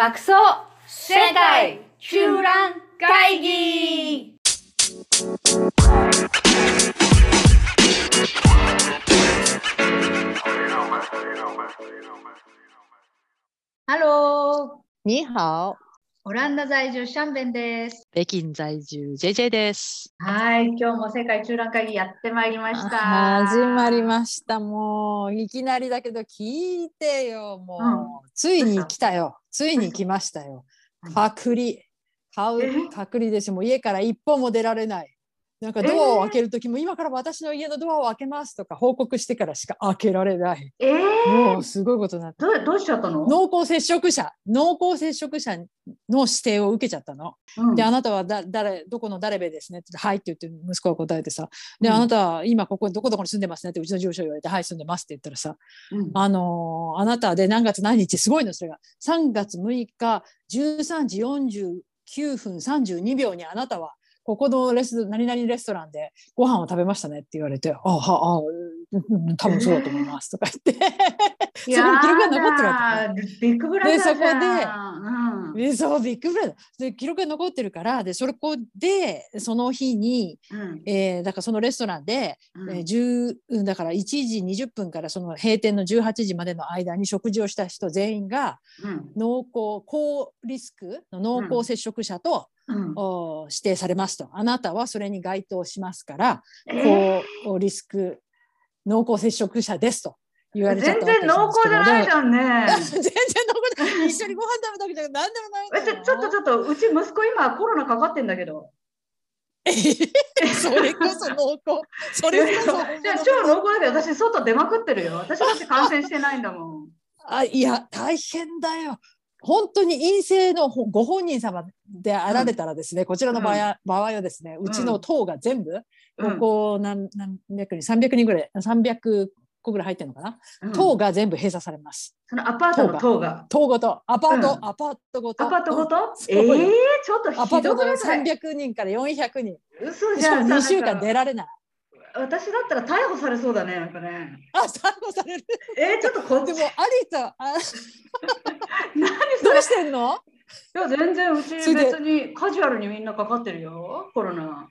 爆走世界中蘭会議ハロー你好、オランダ在住シャンベンです。北京在住 JJ です。はい、今日も世界中蘭会議やってまいりました。始まりました。もういきなりだけど聞いてよ。もう、ついに来たよ。ついに来ましたよ。うん隔離。かうえ？隔離です。もう家から一歩も出られない。なんかドアを開ける時も、今から私の家のドアを開けますとか報告してからしか開けられない。えー、もうすごいことになって。どうどうしちゃったの？濃厚接触者、濃厚接触者の指定を受けちゃったの。うんで、あなたはだ誰どこの誰べですねってはいって言って息子が答えてさ、で、うんあなたは今ここどこどこに住んでますねってうちの住所言われて、はい、住んでますって言ったらさ、うんあのーあなたで何月何日、すごいの、それが。3月6日、13時49分32秒にあなたは、ここのレス何々レストランでご飯を食べましたねって言われて、あはあ、うんうん多分そうだと思いますとか言って、そこに記録が残ってるわけビッグブラザーでそこでうん。でそうビッグブラザー。で記録が残ってるからでそこでその日に、うん。えーだからそのレストランで、うん。えー10うんだから1時20分からその閉店の18時までの間に食事をした人全員がうん。濃厚高リスクの濃厚接触者と、うんお指定されますとあなたはそれに該当しますからえー？高リスク濃厚接触者ですと言われちゃっ全たわけ然濃厚じゃないじゃん。ね。全然濃厚一緒にご飯食べたわけじゃなくて何でもないんだえちよょちょっとちょっとうち息子今コロナかかってんだけど。それこそ濃厚。それこそじゃあ超濃厚だけど私外出まくってるよ。私だって感染してないんだもん。あいや大変だよ。本当に陰性のほご本人様であられたらですね、こちらの場合は,、場合はですね、うちの党が全部、うんここ何何百人、300人ぐらい、300個ぐらい入ってるのかな、うん党が全部閉鎖されます。そのアパートの塔が。党ごと、アパート、うんアパートごと。アパートごと？ええー、ちょっとアパートごとひどくない300人から400人。嘘じゃん。2週間出られない。私だったら逮捕されそうだね、なんかね。あ、逮捕される。えー、ちょっとこっちでも、ありと、あ 何どうしてんの？いや、全然うち別にカジュアルにみんなかかってるよ、コロナ。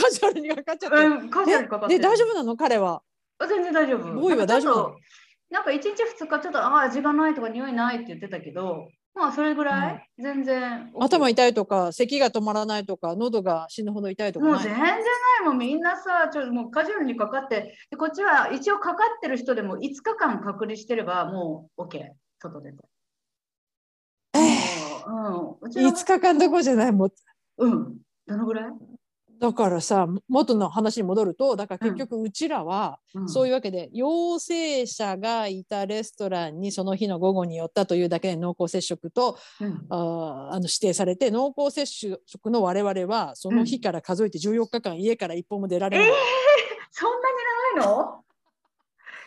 カジュアルにかかっちゃって。うん、カジュアルにかかってで、る。大丈夫なの？彼は？あ全然大丈夫。ボーイは大丈夫なんか1日2日ちょっとあ味がないとか匂いないって言ってたけど、まあそれぐらい、全然。頭痛いとか、咳が止まらないとか、喉が死ぬほど痛いとか。もう全然ないもん。みんなさちょっともうカジュアルにかかってでこっちは一応かかってる人でも5日間隔離してればもう OK 外出て。えもううん、うちの5日間どころじゃない？もう。うん、どのぐらい、だからさ元の話に戻るとだから結局うちらは、うん、そういうわけで陽性者がいたレストランにその日の午後に寄ったというだけで濃厚接触とうん、あーあの指定されて濃厚接触の我々はその日から数えて14日間家から一歩も出られない。えーそんなに長いの？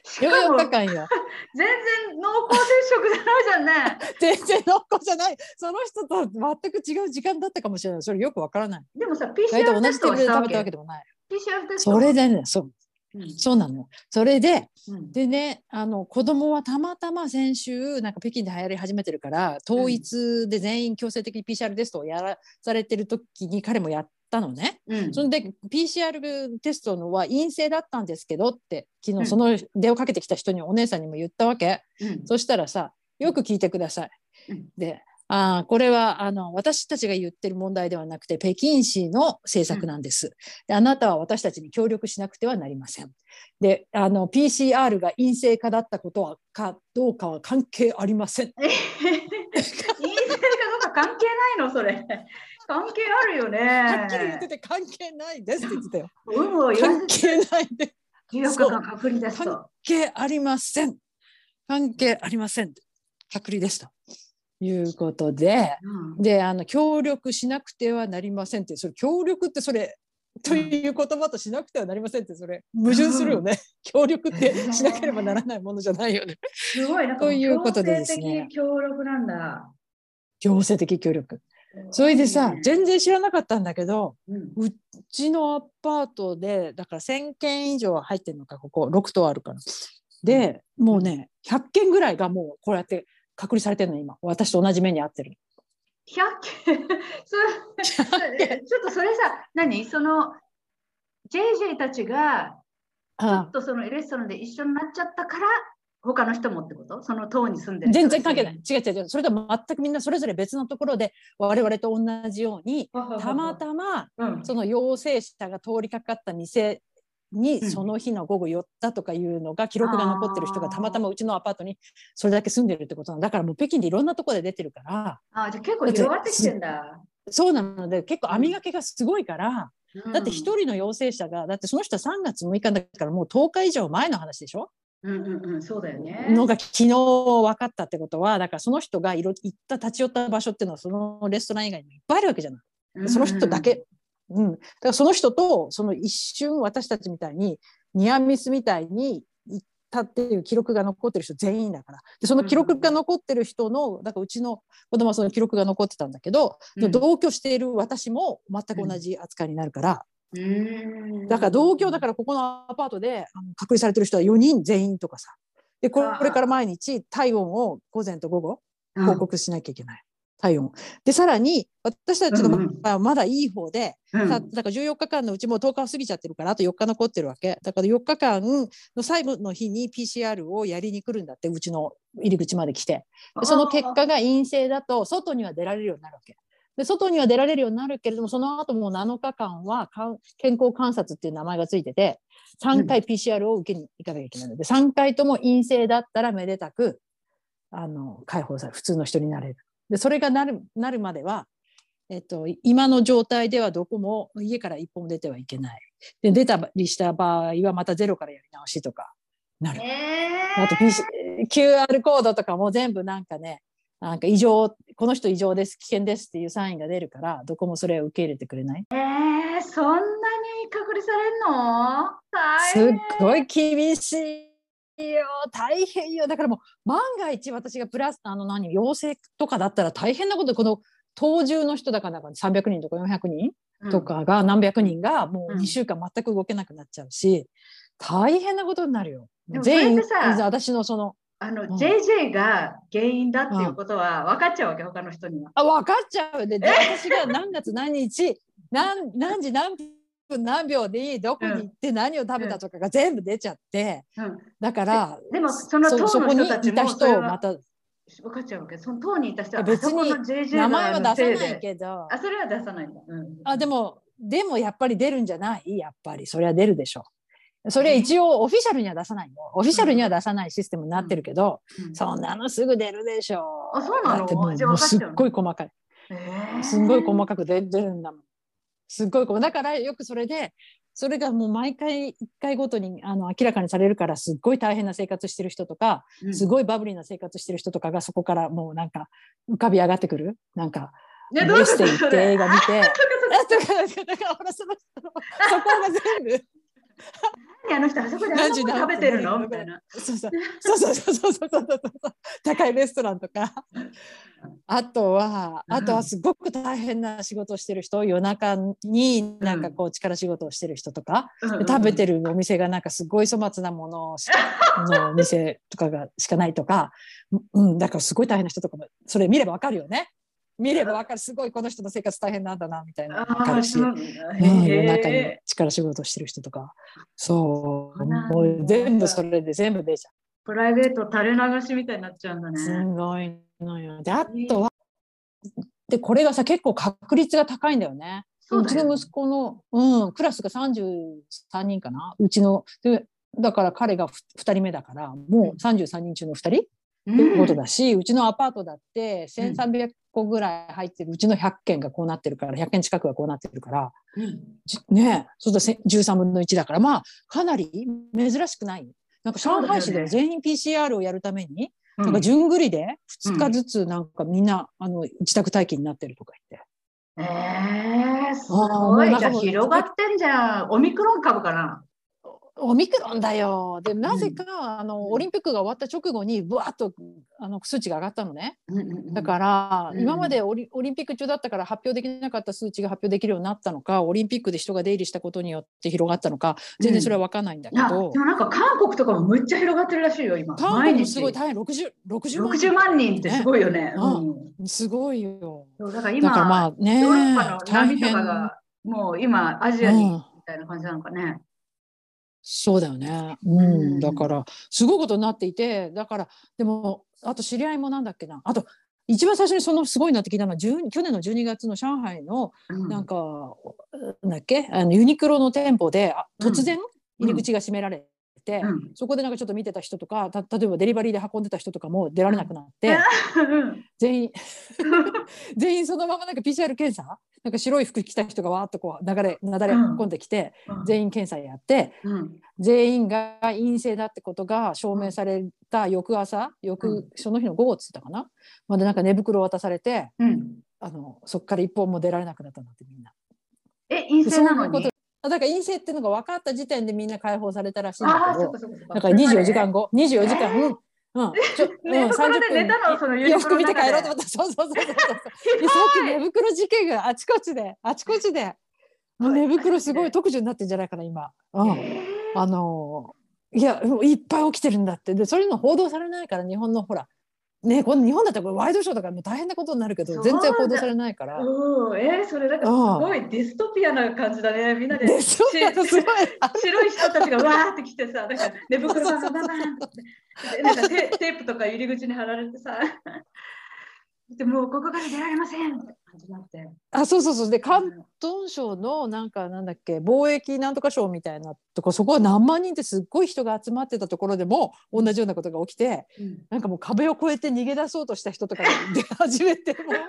14も日間よ。全然濃厚接触じゃないじゃんね。全然濃厚じゃない。その人と全く違う時間だったかもしれない。それよくわからない。でもさ、PCR テストはしたわけけでもない。PCR テストそれでね、そう、うんそうなのよ。それで、うんでね、あの子供はたまたま先週、なんか北京で流行り始めてるから、統一で全員強制的に PCR テストをやらされてる時に彼もやったのね。うんそれで PCR テストのは陰性だったんですけどって、昨うん日その電話かけてきた人にお姉さんにも言ったわけ。うんそしたらさ、よく聞いてください。うんで、あーこれはあの私たちが言ってる問題ではなくて北京市の政策なんです。であなたは私たちに協力しなくてはなりません。であの PCR が陰性化だったことはかどうかは関係ありません。え 陰性かどうか関係ないの？それ。関係あるよね。はっきり言ってて関係ないですって言ってたよ。有無を関係ないで14日間隔離です関と。係ありません。関係ありません。隔離ですということで。うんであの協力しなくてはなりませんってそれ協力ってそれという言葉としなくてはなりませんってそれ矛盾するよね、協力ってしなければならないものじゃないよねすごいなということでですね強制的協力なんだ。強制的協力それでさ全然知らなかったんだけどうちのアパートでだから1,000件以上入ってるのかここ6棟あるから。でもうね100件ぐらいがもうこうやって隔離されてるの今。私と同じ目に遭ってる。100件ちょっとそれさ何？その JJ たちがちょあっとそのレストランで一緒になっちゃったから他の人もってこと？その島に住んでる人全然関係ない。違う違う違う。それとは全くみんなそれぞれ別のところで我々と同じようにたまたまうん。その陽性者が通りかかった店にうん。その日の午後寄ったとかいうのが記録が残ってる人がたまたまうちのアパートにそれだけ住んでるってことなんだからもう北京でいろんなところで出てるから。あじゃあ結構広がってきてんだ。そうなので結構網掛けがすごいから、だって一人、人の陽性者がだってその人は3月6日だからもう10日以上前の話でしょ？うんうんうん、そうだよね。のが昨日分かったってことはだからその人がいろ行った立ち寄った場所っていうのはそのレストラン以外にもいっぱいあるわけじゃない。うんその人だけ。うん、だからその人とその一瞬私たちみたいにニアミスみたいに行ったっていう記録が残ってる人全員だからでその記録が残ってる人のだからうちの子供はその記録が残ってたんだけど、うん同居している私も全く同じ扱いになるから、うんだから同居だからここのアパートで隔離されてる人は4人全員とかさ。でこれから毎日体温を午前と午後うん。報告しなきゃいけない。体温でさらに私たちの場合はまだいい方で、うん。さだから14日間のうちもう10日を過ぎちゃってるからあと4日残ってるわけ。だから4日間の最後の日に PCR をやりに来るんだってうちの入り口まで来て。でその結果が陰性だと外には出られるようになるわけで外には出られるようになるけれどもその後もう7日間はかん健康観察っていう名前がついてて3回 PCR を受けに行かなきゃいけないの。で3回とも陰性だったらめでたくあの解放される。普通の人になれる。でそれがなるなるまでは、えっと、今の状態ではどこも家から一歩も出てはいけない。で出たりした場合はまたゼロからやり直しとかなる。えー。あと PC QR コードとかも全部なんかね、なんか異常、この人異常です、危険ですっていうサインが出るから、どこもそれを受け入れてくれない？えー、そんなに隔離されんの？大すっ変ごい厳しいよ、大変よ。だからもう万が一私がプラス、あの何、陽性とかだったら大変なことで、この当中の人だからなんか300人とか400人と、かが何百人がもううん2週間全く動けなくなっちゃうし、大変なことになるよ。全員、私のその、あの、うん。JJ が原因だっていうことは分かっちゃうわけ、他の人には。あ分かっちゃう。でで私が何月何日 何何時何分何秒にどこに行って何を食べたとかが全部出ちゃって、うん、だからでも、その党の人たちいたもまた分かっちゃうわけ。その党にいた人は、別に名前は出さないでけど。あ、それは出さないんだ。うん、あでもでもやっぱり出るんじゃない？やっぱり。それは出るでしょそれは一応オフィシャルには出さないよオフィシャルには出さないシステムになってるけど、うん。そんなのすぐ出るでしょあそうなの？もうもうすっごい細かい。えー。すんごい細かく出出るんだもん。すっごい細だからよくそれでそれがもう毎回1回ごとにあの明らかにされるからすっごい大変な生活してる人とかうん。すごいバブリーな生活してる人とかがそこからもうなんか浮かび上がってくる？なんかね、どういうこと？エステ行って映画見て。あ あとかだからほらその人のそこが全部何あの人あそこであそこ食べてるの？みたいな。そうそうそうそうそうそうそう高いレストランとか。あとは、あとはすごく大変な仕事をしてる人、夜中になんかこう力仕事をしてる人とか、うん、食べてるお店がなんかすごい粗末なもののお店とかがしかないとか、うん、だからすごい大変な人とかも、それ見ればわかるよね。見ればわかる。すごいこの人の生活大変なんだなみたいな。のがわかるし。そううん、夜中にへ力仕事をしてる人とか。そう。もう全部それで全部出ちゃプライベート垂れ流しみたいになっちゃうんだうすね。ごいのよ。であとはでこれがさ結構確率が高いんだよね。そうちの息子の、うん、クラスが33人かな。うちのでだから彼が2人目だからもう33人中の2人いうことだし、うちのアパートだって1300個ぐらい入ってるうちの100件がこうなってるから100件近くがこうなってるからうんじねそうすると13分の1だからまあかなり珍しくないなんか上海市では全員 PCR をやるために、うんなんか順繰りで2日ずつなんかみんな、あの自宅待機になってるとか言って。えー、すごい。じゃあ広がってんじゃん。オミクロン株かな。オミクロンだよ。でなぜか、あのオリンピックが終わった直後にぶわっとあの数値が上がったのね。うんうんうんだから、うん今までオリオリンピック中だったから発表できなかった数値が発表できるようになったのかオリンピックで人が出入りしたことによって広がったのか全然それは分かんないんだけあでど、もなんか韓国とかもむっちゃ広がってるらしいよ、今。韓国もすごい大変60 60万60万人ってすごいよね。ううん。すごいよ。だから今、だからまあねヨーロッパの大波と変かがもう今アジアにうん。みたいな感じなのかね。そうだよね。うん、うん。だからすごいことになっていてだからでもあと知り合いもなんだっけな。あと一番最初にそのすごいなって聞いたのは10去年の12月の上海のうん。なんか、なんだっけ？あのユニクロの店舗で突然入り口が閉められて、うん。そこでなんかちょっと見てた人とかた例えばデリバリーで運んでた人とかも出られなくなって、うん。全員 全員そのままなんか PCR 検査なんか白い服着た人がわーっとこう流れなだれ込んできて、全員検査やってうん。全員が陰性だってことが証明された翌朝翌、うん。その日の午後っつったかなまでなんか寝袋を渡されてうん。あのそこから一本も出られなくなったんだってみんな。え、陰性なのに？だから陰性っていうのが分かった時点でみんな解放されたらしいんだけど。だから24時間後24時間、えーうん。うんちょうんで寝たのその洋服見て帰ろうと思った。そうそうそうそうそう。でさっき寝袋事件があちこちで。あちこちでもう寝袋すごい特需になってんじゃないかな今。うん。えあのいやいっぱい起きてるんだって。でそういうの報道されないから日本のほら。ねこの日本だったらこれワイドショーとかもう大変なことになるけど全然報道されないから。ーう。ん、えー、それなん。かすごいディストピアな感じだね。みんなで。白い人たちがわーって来てさ、なんか寝袋がバってなんかテ テープとか入り口に貼られてさ、でもうここから出られませんって感じになって。あそうそうそう。で広東省のなんかなんだっけ貿易なんとか省みたいなとこそこは何万人ってすっごい人が集まってたところでも同じようなことが起きてうん。なんかもう壁を越えて逃げ出そうとした人とかが 出始めてもう。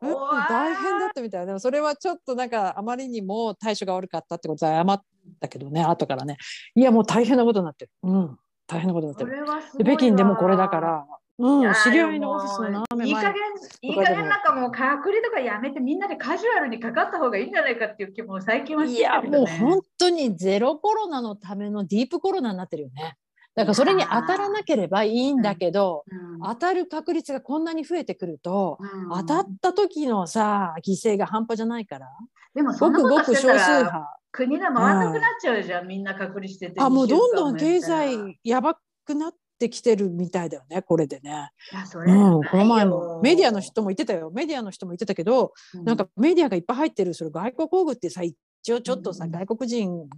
大変だったみたい。でもそれはちょっとなんかあまりにも対処が悪かったってことで謝ったけどね後からね。いやもう大変なことになってる、うん、大変なことになってこる北京でもこれだから、うんいや、知り合いのオフィスの斜め前。いい加減いい加減なんかもう隔離とかやめてみんなでカジュアルにかかった方がいいんじゃないかっていう気も最近はしていやるけどね。もう本当にゼロコロナのためのディープコロナになってるよね。だからそれに当たらなければいいんだけど、うん。当たる確率がこんなに増えてくると、うん。当たった時のさ犠牲が半端じゃないから。でもそごくごく少数派。国が回らなくなっちゃうじゃん、みんな隔離してて。あもうどんどん経済やばくなってきてるみたいだよねこれでね。やそれうん、この前もメディアの人も言ってたよ。メディアの人も言ってたけど、うなんかメディアがいっぱい入ってるそれ外国工具ってさ一応ちょっとさ、うん外国人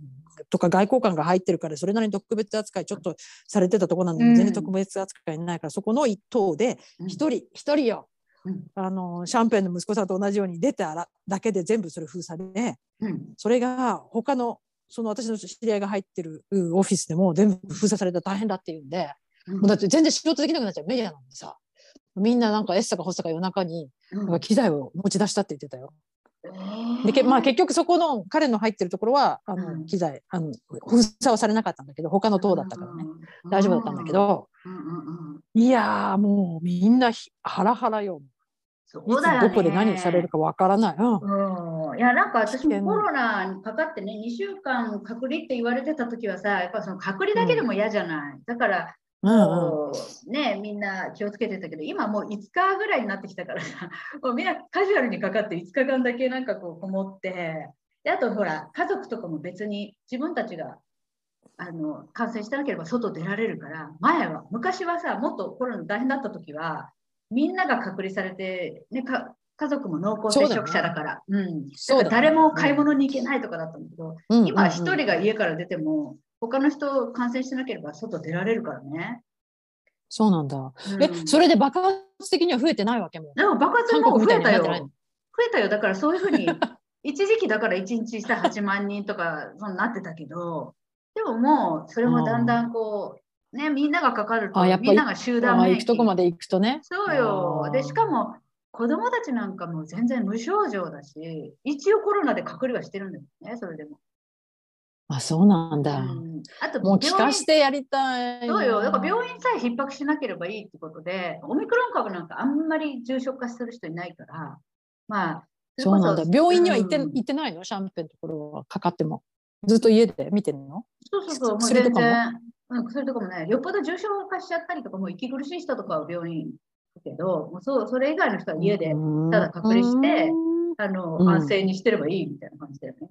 とか外交官が入ってるからそれなりに特別扱いちょっとされてたとこなんで、うん。全然特別扱いないからそこの一等でうん。一人一人よ、うん。あのシャンペンの息子さんと同じように出たらだけで全部それ封鎖でうん。それが他のその私の知り合いが入ってるうんオフィスでも全部封鎖されたら大変だっていうんで、うん。もうだって全然仕事できなくなっちゃう。メディアなんでさみんななんかエッサかホッサか夜中にうん。なんか機材を持ち出したって言ってたよ。えー。でけまあ、結局そこの彼の入ってるところはあの、うん。機材あの封鎖はされなかったんだけど他の塔だったからね、うん。大丈夫だったんだけ、ど、うんうんうんいやーもうみんなひハラハラよ。そいうつだよね。どこで何されるかわからない、うん。うん、いやなんか私もコロナにかかってね2週間隔離って言われてた時はさやっぱその隔離だけでも嫌じゃない、だからもうねみんな気をつけてたけど今もう5日ぐらいになってきたからさ もうみんなカジュアルにかかって5日間だけなんかこうこもってであとほら家族とかも別に自分たちがあの感染してなければ外出られるから前は昔はさもっとコロナ大変だった時はみんなが隔離されて、ね、か家族も濃厚接触者だからうん、誰も買い物に行けないとかだったんだけど、うん今一うん人が家から出ても他の人感染してなければ外出られるからね。そうなんだ、うん。えそれで爆発的には増えてないわけもでも爆発韓も増えたよ。増えたよ。だからそういうふうに、一時期だから1日さ8万人とかそうなってたけど、でももうそれもだんだんこう、ね、みんながかかるとあやっぱみんなが集団免行くとこまで行くとね。そうよ。で、しかも子供たちなんかも全然無症状だし、一応コロナで隔離はしてるんだよね、それでも。あそうなんだ、うん、あともう聞かしてやりたいそうよ。だから院病院さえ逼迫しなければいいってことで、オミクロン株なんかあんまり重症化する人いないから、まあ、そうなんだ。病院には行って、うん。行ってないの？シャンペンのところはかかっても。ずっと家で見てるの？そうそうそう、もう薬とかも？全然、うん、薬とかもね、よっぽど重症化しちゃったりとか、もう息苦しい人とかは病院けど、もうそうそれ以外の人は家で、ただ隔離してうん。あの、うん。安静にしてればいいみたいな感じだよね。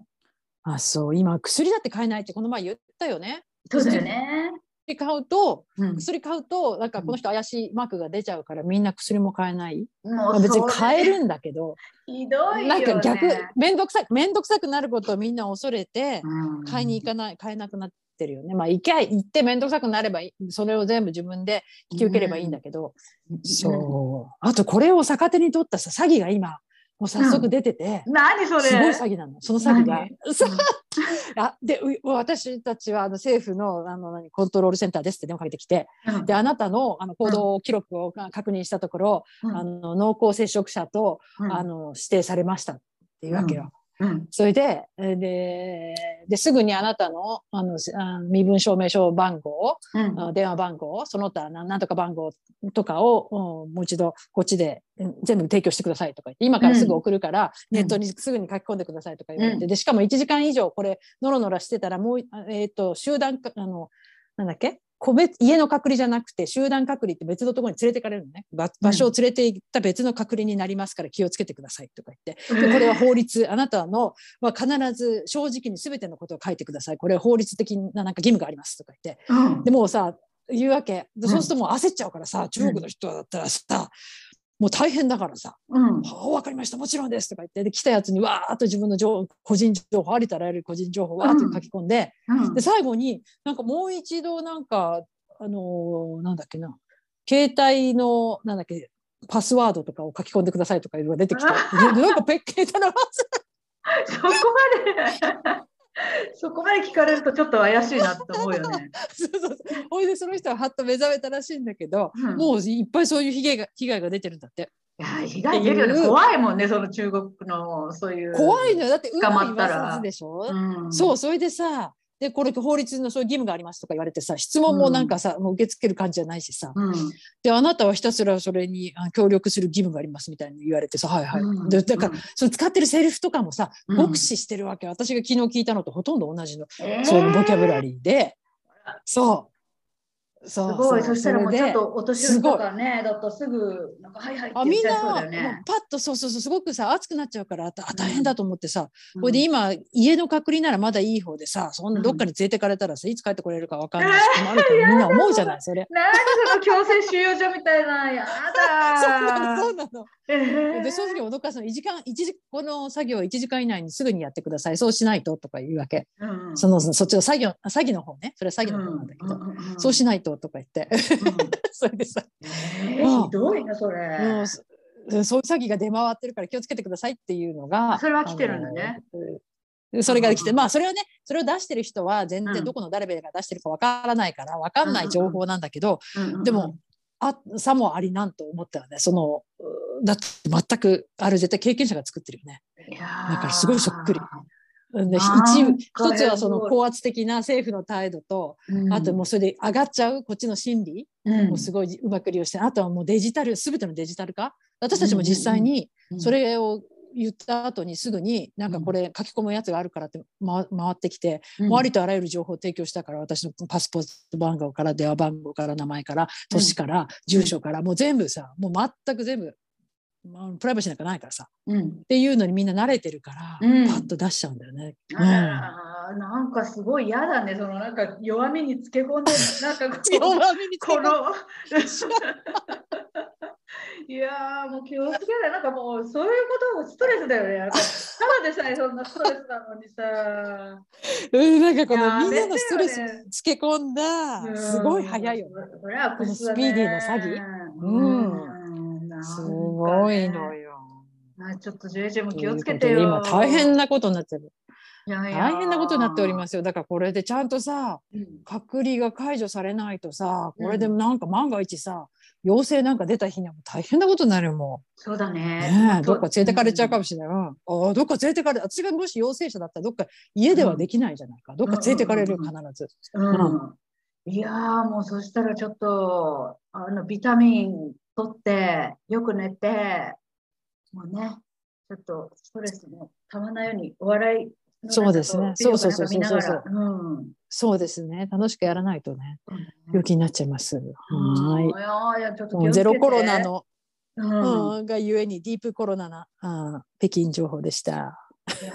あ、そう。今、薬だって買えないってこの前言ったよね。そうだよね。薬買うと、うん、薬買うと、なんかこの人怪しいマークが出ちゃうから、みんな薬も買えない。もまあ別に買える。るんだけど、ひどいよ、ね。なんか逆、めんどくさく、めんどくさくなることをみんな恐れて、うん買いに行かない、買えなくなってるよね。まあ、行け、行ってめんどくさくなればそれを全部自分で引き受ければいいんだけど、そう。あと、これを逆手に取ったさ、詐欺が今、もう早速出てて、何それ？すごい詐欺なの。その詐欺が。あでう私たちはあの政府のあの何コントロールセンターですって電話かけてきて、うん。であなたのあの行動記録を確認したところ、うん。あの濃厚接触者と、うん。あの指定されましたっていうわけよ。うん。それでえでですぐにあなたのあの身分証明書番号、電話番号その他ななんとか番号とかを、うんもう一度こっちでうん全部提供してくださいとか言って今からすぐ送るから、うん。ネットにすぐに書き込んでくださいとか言われて、うん。でしかも1時間以上これノロノロしてたらもう、あえー、と集団かあのなんだっけ？個別家の隔離じゃなくて集団隔離って別のところに連れてかれるのね。ば場所を連れて行った別の隔離になりますから気をつけてくださいとか言って。でこれは法律。あなたのは必ず正直に全てのことを書いてください。これは法律的ななんか義務がありますとか言って。うん。でもうさ言うわけ。そうするともう焦っちゃうからさ、中国の人だったらさもう大変だからさ。うん「はあ分かりましたもちろんです」とか言って。で来たやつにわーっと自分の情個人情報ありとあらゆる個人情報をわーっと書き込んで、うん。で最後になんかもう一度なんかあのーなんだっけな。携帯のなんだっけパスワードとかを書き込んでくださいとかいうのが出てきて。でなんかペッケータの そこまでそこまで聞かれるとちょっと怪しいなって思うよね。そうそうそうほいでその人ははっと目覚めたらしいんだけど、うんもういっぱいそういう被害が被害が出てるんだって。いや被害出るよね。怖いもんね、その中国のそういう。怖いのよだって捕まったらうん、そうそれでさでこれ法律のそういう義務がありますとか言われてさ質問もなんかさ、もう受け付ける感じじゃないしさ。うん。であなたはひたすらそれにあ協力する義務がありますみたいに言われてさはいはい、うんでだから、その使ってるセリフとかもさうん。酷使してるわけ、私が昨日聞いたのとほとんど同じの、えー。そのボキャブラリーで。そうそうすごい、うそしたらもうちょっとお年寄りとすかね、だとすぐ、なんか、はいはいってあみん言っちゃいそうだな、よね。パッとそうそうそうすごくさ熱くなっちゃうから大変だと思ってさ、うんこれで今家の隔離ならまだいい方でさそんなどっかに連れてかれたらさいつ帰ってこれるかわかんないし困るからみんな思うじゃない それ。なんでその強制収容所みたいな、や。そうなのだそうなの。えー。で正直脅かすの1時間一時この作業を1時間以内にすぐにやってください。そうしないととか言うわけ。うんそのそっちの作業あ詐欺の方ね。それは詐欺の方なんだけど、うんうんうん。そうしないととか言って。それでさ。えーひどいな、そもれう。そそういう詐欺が出回ってるから気をつけてくださいっていうのがそれは来てるんだね。それが来て、うん。まあそれはねそれを出してる人は全うん。然どこの誰々が出してるかわからないからわかんない情報なんだけど、うんうんうん。でも、あさもありなんと思ったらねそのうだって全くある絶対経験者が作ってるよね。だからすごいそっくりで一つはその高圧的な政府の態度と、うん。あともうそれで上がっちゃうこっちの心理、うん。もうすごいうまく利用してあとはもうデジタル全てのデジタル化？私たちも実際にそれを言った後にすぐになんかこれ書き込むやつがあるからって回回ってきて、もうありとあらゆる情報を提供したから私のパスポート番号から電話番号から名前から年から住所からもう全部さもう全く全部、まあ、プライバシーなんかないからさ。うん。っていうのにみんな慣れてるから、うん。パッと出しちゃうんだよね。うん。あーなんかすごい嫌だね、そのなんか弱みにつけ込んで、なんかこう弱みにこの いやーもう気をつけない、なんかもうそういうこともストレスだよね。ただでさえそんなストレスなのにさ。うん、なんかこのみんなのストレスにつけ込んだ、すごい早いよね。このスピーディーな詐欺。うん。すごいのよ。あちょっと JJ も気をつけてよ。今大変なことになってる。いやいや大変なことになっておりますよ。だからこれでちゃんとさ、うん隔離が解除されないとさ、うんこれでなんか万が一さ、陽性なんか出た日には大変なことになるよ、もう。そうだね。ねえ、どっか連れてかれちゃうかももしれない。うん、ああどっか連れてかれ、私がもし陽性者だったらどっか家ではできないじゃないか。どっか連れてかれる必ず。うんいやーもうそしたらちょっとあのビタミン取ってよく寝てもうねちょっとストレスもたまらないように、お笑いのそうですねそうそうそうそう見ながらうん。そうですね。楽しくやらないとね、うん病気になっちゃいます。はうんいやいやい。もうゼロコロナ、の、うんうん、がゆえにディープコロナな、あ北京情報でした。いや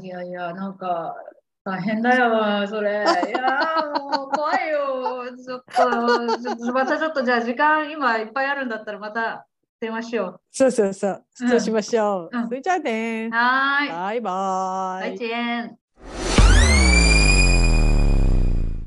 ーいやいや、なんか大変だよ、それ。いやーもう怖いよ。ちょっと、ちょっとまたちょっとじゃあ時間今いっぱいあるんだったらまた電話しよそうそうそう。そうしましょう。うんそれじゃあねう。。はーい。バイバイ。再见。